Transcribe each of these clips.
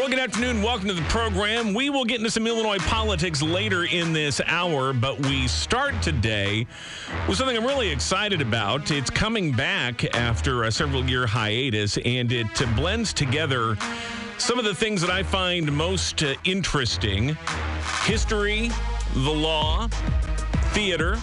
Well, good afternoon. Welcome to the program. We will get into some Illinois politics later in this hour, but we start today with something I'm really excited about. It's coming back after a several year hiatus, and it blends together some of the things that I find most uh, interesting history, the law, theater.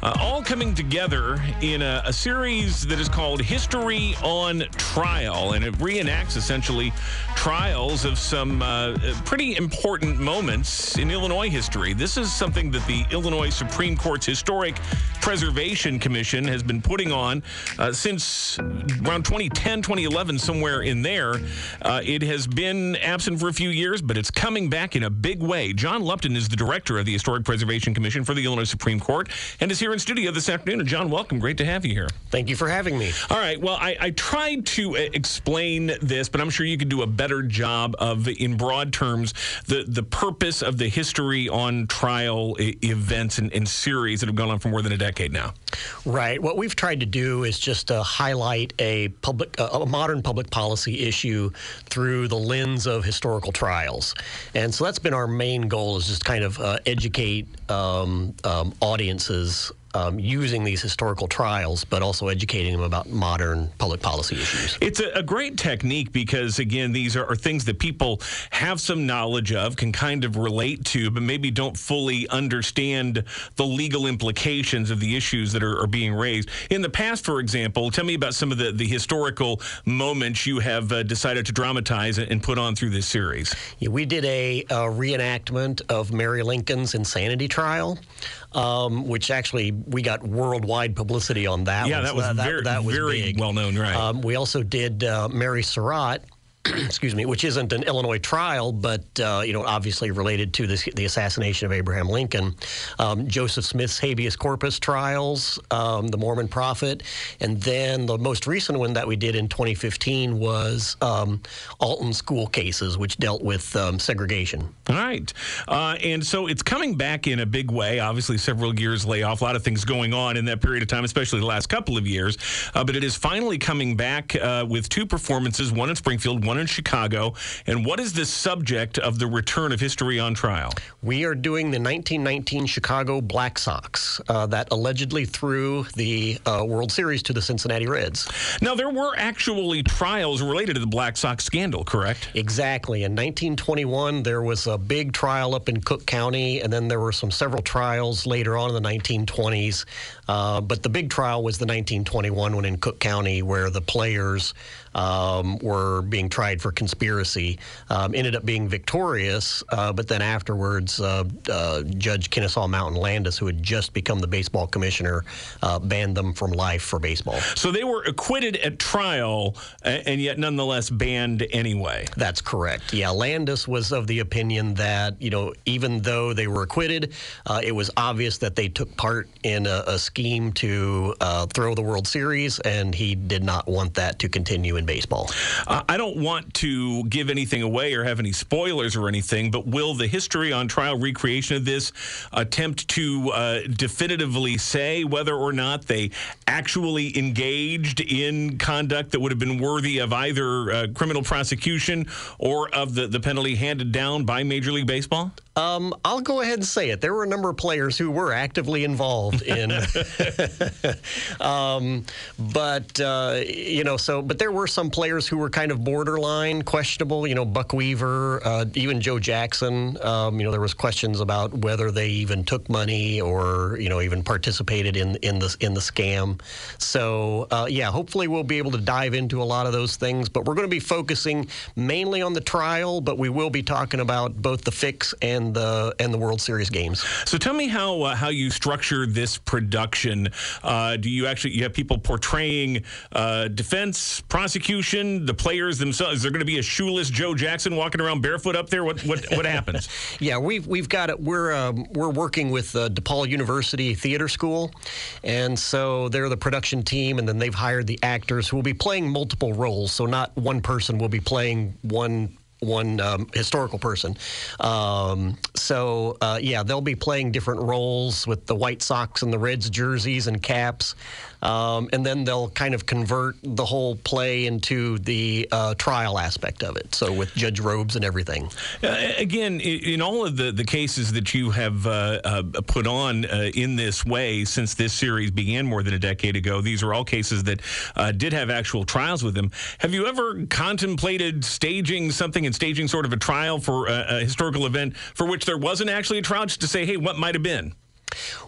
Uh, all coming together in a, a, series that is called History on Trial. And it reenacts essentially trials of some uh, pretty important moments in Illinois history. This is something that the Illinois Supreme Court's Historic Preservation Commission has been putting on uh, since around 2010, 2011, somewhere in there. Uh, it has been absent for a few years, but it's coming back in a big way. John Lupton is the director of the Historic Preservation Commission for the Illinois Supreme Court and is here in studio this afternoon. And John, welcome. Great to have you here. Thank you for having me. All right. Well, I, I tried to uh, explain this, but I'm sure you could do a better job of, in broad terms, the, the purpose of the history on trial events and, and series that have gone on for more than a decade now. Right. What we've tried to do is just uh, highlight a public, a modern public policy issue through the lens of historical trials, and so that's been our main goal: is just kind of uh, educate um, um, audiences um, using these historical trials, but also educating them about modern public policy issues. It's a, a great technique because, again, these are, are, things that people have some knowledge of, can kind of relate to, but maybe don't fully understand the legal implications of the issues that are, are being raised. In the past, for example, tell me about some of the, the historical moments you have uh, decided to dramatize and put on through this series. Yeah, we did a, a reenactment of Mary Lincoln's insanity trial um, which actually we got worldwide publicity on that. Yeah, one. that was that, very, that, that was very well known, right? Um, we also did uh, Mary Surratt excuse me, which isn't an Illinois trial, but uh, you know, obviously related to this, the assassination of Abraham Lincoln. Um, Joseph Smith's habeas corpus trials, um, the Mormon Prophet, and then the most recent one that we did in 2015 was um, Alton school cases, which dealt with um, segregation. All right, uh, and so it's coming back in a big way. Obviously, several years layoff, a lot of things going on in that period of time, especially the last couple of years. Uh, but it is finally coming back uh, with two performances: one in Springfield, one in Chicago. And what is the subject of the return of history on trial? We are doing the 1919 Chicago Black Sox uh, that allegedly threw the uh, World Series to the Cincinnati Reds. Now, there were actually trials related to the Black Sox scandal, correct? Exactly. In 1921, there was a big trial up in Cook County, and then there were some several trials later on in the 1920s. Uh, but the big trial was the 1921 one in Cook County, where the players um, were being tried for conspiracy. Um, ended up being victorious, uh, but then afterwards, uh, uh, Judge Kennesaw Mountain Landis, who had just become the baseball commissioner, uh, banned them from life for baseball. So they were acquitted at trial, and yet nonetheless banned anyway. That's correct. Yeah, Landis was of the opinion that you know even though they were acquitted, uh, it was obvious that they took part in a, a scheme to uh, throw the World Series, and he did not want that to continue in baseball. Uh, I don't want to give anything away or have any spoilers or anything, but will the history on trial recreation of this attempt to uh, definitively say whether or not they actually engaged in conduct that would have been worthy of either uh, criminal prosecution or of the, the penalty handed down by Major League Baseball? Um, I'll go ahead and say it. There were a number of players who were actively involved in, um, but uh, you know, so but there were some players who were kind of borderline questionable. You know, Buck Weaver, uh, even Joe Jackson. Um, you know, there was questions about whether they even took money or you know even participated in in the in the scam. So uh, yeah, hopefully we'll be able to dive into a lot of those things. But we're going to be focusing mainly on the trial, but we will be talking about both the fix and and the and the World Series games. So tell me how uh, how you structure this production. Uh, do you actually you have people portraying uh, defense, prosecution, the players themselves? Is there going to be a shoeless Joe Jackson walking around barefoot up there? What what what happens? yeah, we've we've got it. We're um, we're working with uh, DePaul University Theater School, and so they're the production team, and then they've hired the actors who will be playing multiple roles. So not one person will be playing one one um, historical person. Um, so uh, yeah, they'll be playing different roles with the White Sox and the Reds jerseys and caps, um, and then they'll kind of convert the whole play into the uh, trial aspect of it. So with judge robes and everything. Uh, again, in all of the the cases that you have uh, uh, put on uh, in this way since this series began more than a decade ago, these are all cases that did have actual trials with them. Have you ever contemplated staging something and staging sort of a trial for a, a historical event for which there wasn't actually a trial, just to say, hey, what might have been?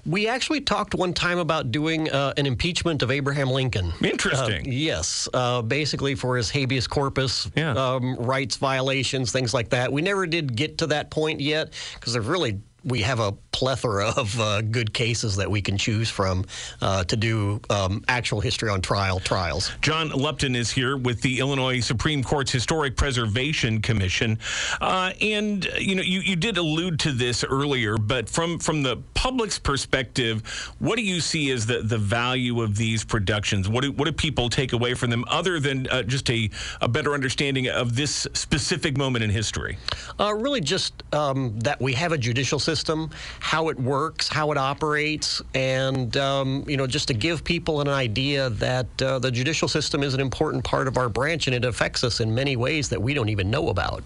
We actually talked one time about doing uh, an impeachment of Abraham Lincoln. Interesting. Uh, yes, uh, basically for his habeas corpus yeah. um, rights violations, things like that. We never did get to that point yet because there's really we have a plethora of uh, good cases that we can choose from uh, to do um, actual history on trial trials. John Lupton is here with the Illinois Supreme Court's Historic Preservation Commission, uh, and you know you, you did allude to this earlier, but from from the public's perspective, what do you see as the, the value of these productions? What do, what do people take away from them other than uh, just a, a better understanding of this specific moment in history? Uh, really, just um, that we have a judicial system system, how it works, how it operates, and um, you know, just to give people an idea that uh, the judicial system is an important part of our branch and it affects us in many ways that we don't even know about.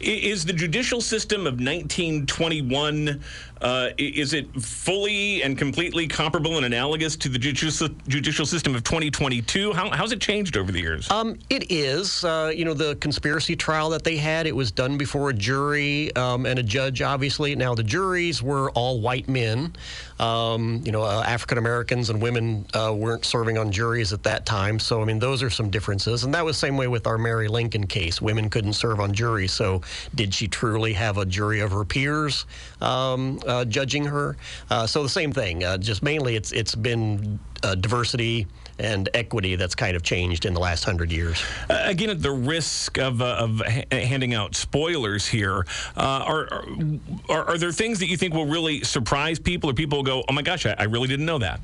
Is the judicial system of 1921 uh, is it fully and completely comparable and analogous to the judicial, system of 2022? How, how's it changed over the years? Um, it is. Uh, you know, the conspiracy trial that they had, it was done before a jury um, and a judge, obviously. Now, the juries were all white men. Um, you know, uh, African Americans and women uh, weren't serving on juries at that time. So, I mean, those are some differences. And that was the same way with our Mary Lincoln case. Women couldn't serve on juries. So, did she truly have a jury of her peers um, judging her? Uh, so, the same thing. Uh, just mainly, it's it's been uh, diversity and equity that's kind of changed in the last hundred years. Uh, again, at the risk of, uh, of ha- handing out spoilers here, uh, are, are, are there things that you think will really surprise people, or people will go, "Oh my gosh, I, I really didn't know that"?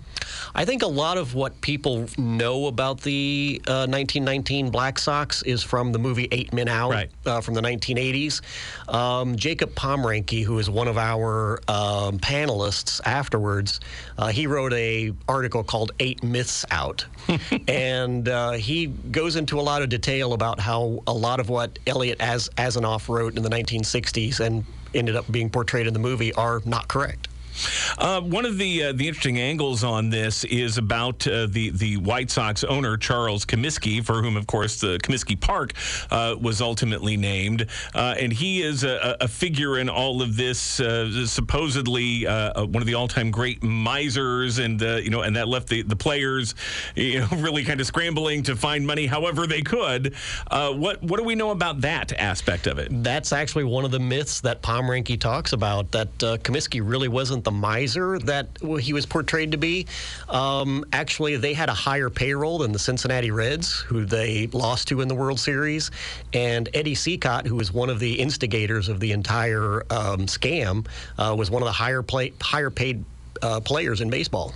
I think a lot of what people know about the 1919 uh, Black Sox is from the movie Eight Men Out right. Uh, from the 1980s. Um, Jacob Pomrenke, who is one of our um, panelists afterwards, uh, he wrote a article called Eight Myths Out and uh, he goes into a lot of detail about how a lot of what Eliot As- Asinof wrote in the 1960s and ended up being portrayed in the movie are not correct. Uh, one of the uh, the interesting angles on this is about uh, the the White Sox owner Charles Comiskey, for whom, of course, the Comiskey Park uh, was ultimately named, uh, and he is a, a, figure in all of this. Uh, supposedly, one of the all-time great misers, and you know, and that left the, the players, you know, really kind of scrambling to find money however they could. what what do we know about that aspect of it? That's actually one of the myths that Pomrenke talks about. That Comiskey really wasn't the miser that he was portrayed to be. Um, actually, they had a higher payroll than the Cincinnati Reds, who they lost to in the World Series. And Eddie Cicotte, who was one of the instigators of the entire um, scam, uh, was one of the higher play, higher paid uh, players in baseball.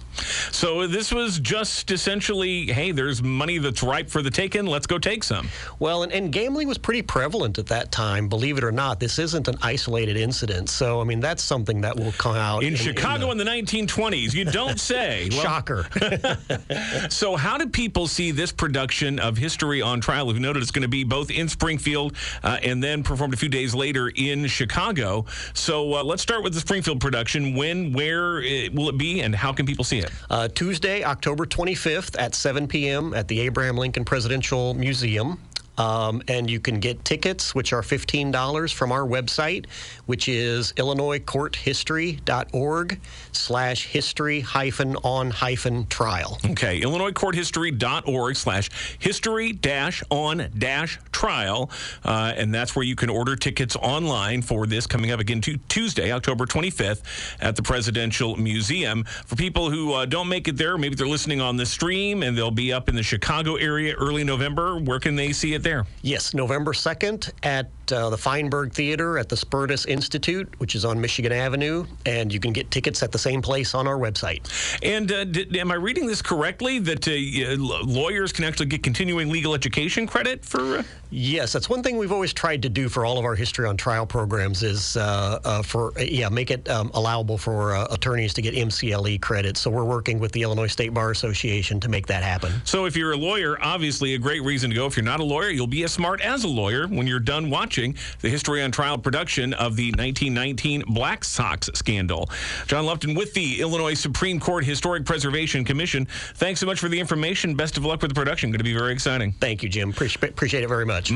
So this was just essentially, hey, there's money that's ripe for the taking. Let's go take some. Well, and, and gambling was pretty prevalent at that time. Believe it or not, this isn't an isolated incident. So I mean, that's something that will come out in, in Chicago in the, in the, 1920s. You don't say. well, Shocker. so how do people see this production of History on Trial? We've noted it's going to be both in Springfield uh, and then performed a few days later in Chicago. So uh, let's start with the Springfield production. When, where? Will it be, and how can people see it? Uh, Tuesday, October 25th at 7 p.m. at the Abraham Lincoln Presidential Museum. Um, and you can get tickets, which are $15 from our website, which is illinoiscourthistory.org slash history hyphen on hyphen trial. Okay, illinoiscourthistory.org slash history dash on dash trial. Uh, and that's where you can order tickets online for this coming up again to Tuesday, October 25th at the Presidential Museum. For people who uh, don't make it there, maybe they're listening on the stream and they'll be up in the Chicago area early November, where can they see it there? Yes, November 2nd at at uh, the Feinberg Theater at the Spertus Institute, which is on Michigan Avenue, and you can get tickets at the same place on our website. And uh, did, am I reading this correctly that uh, lawyers can actually get continuing legal education credit for? Uh? Yes, that's one thing we've always tried to do for all of our history on trial programs is uh, uh, for yeah make it um, allowable for attorneys to get MCLE credit. So we're working with the Illinois State Bar Association to make that happen. So if you're a lawyer, obviously a great reason to go. If you're not a lawyer, you'll be as smart as a lawyer when you're done watching the History on Trial production of the 1919 Black Sox scandal. John Lupton with the Illinois Supreme Court Historic Preservation Commission. Thanks so much for the information. Best of luck with the production. Going to be very exciting. Thank you, Jim. Appreciate it very much.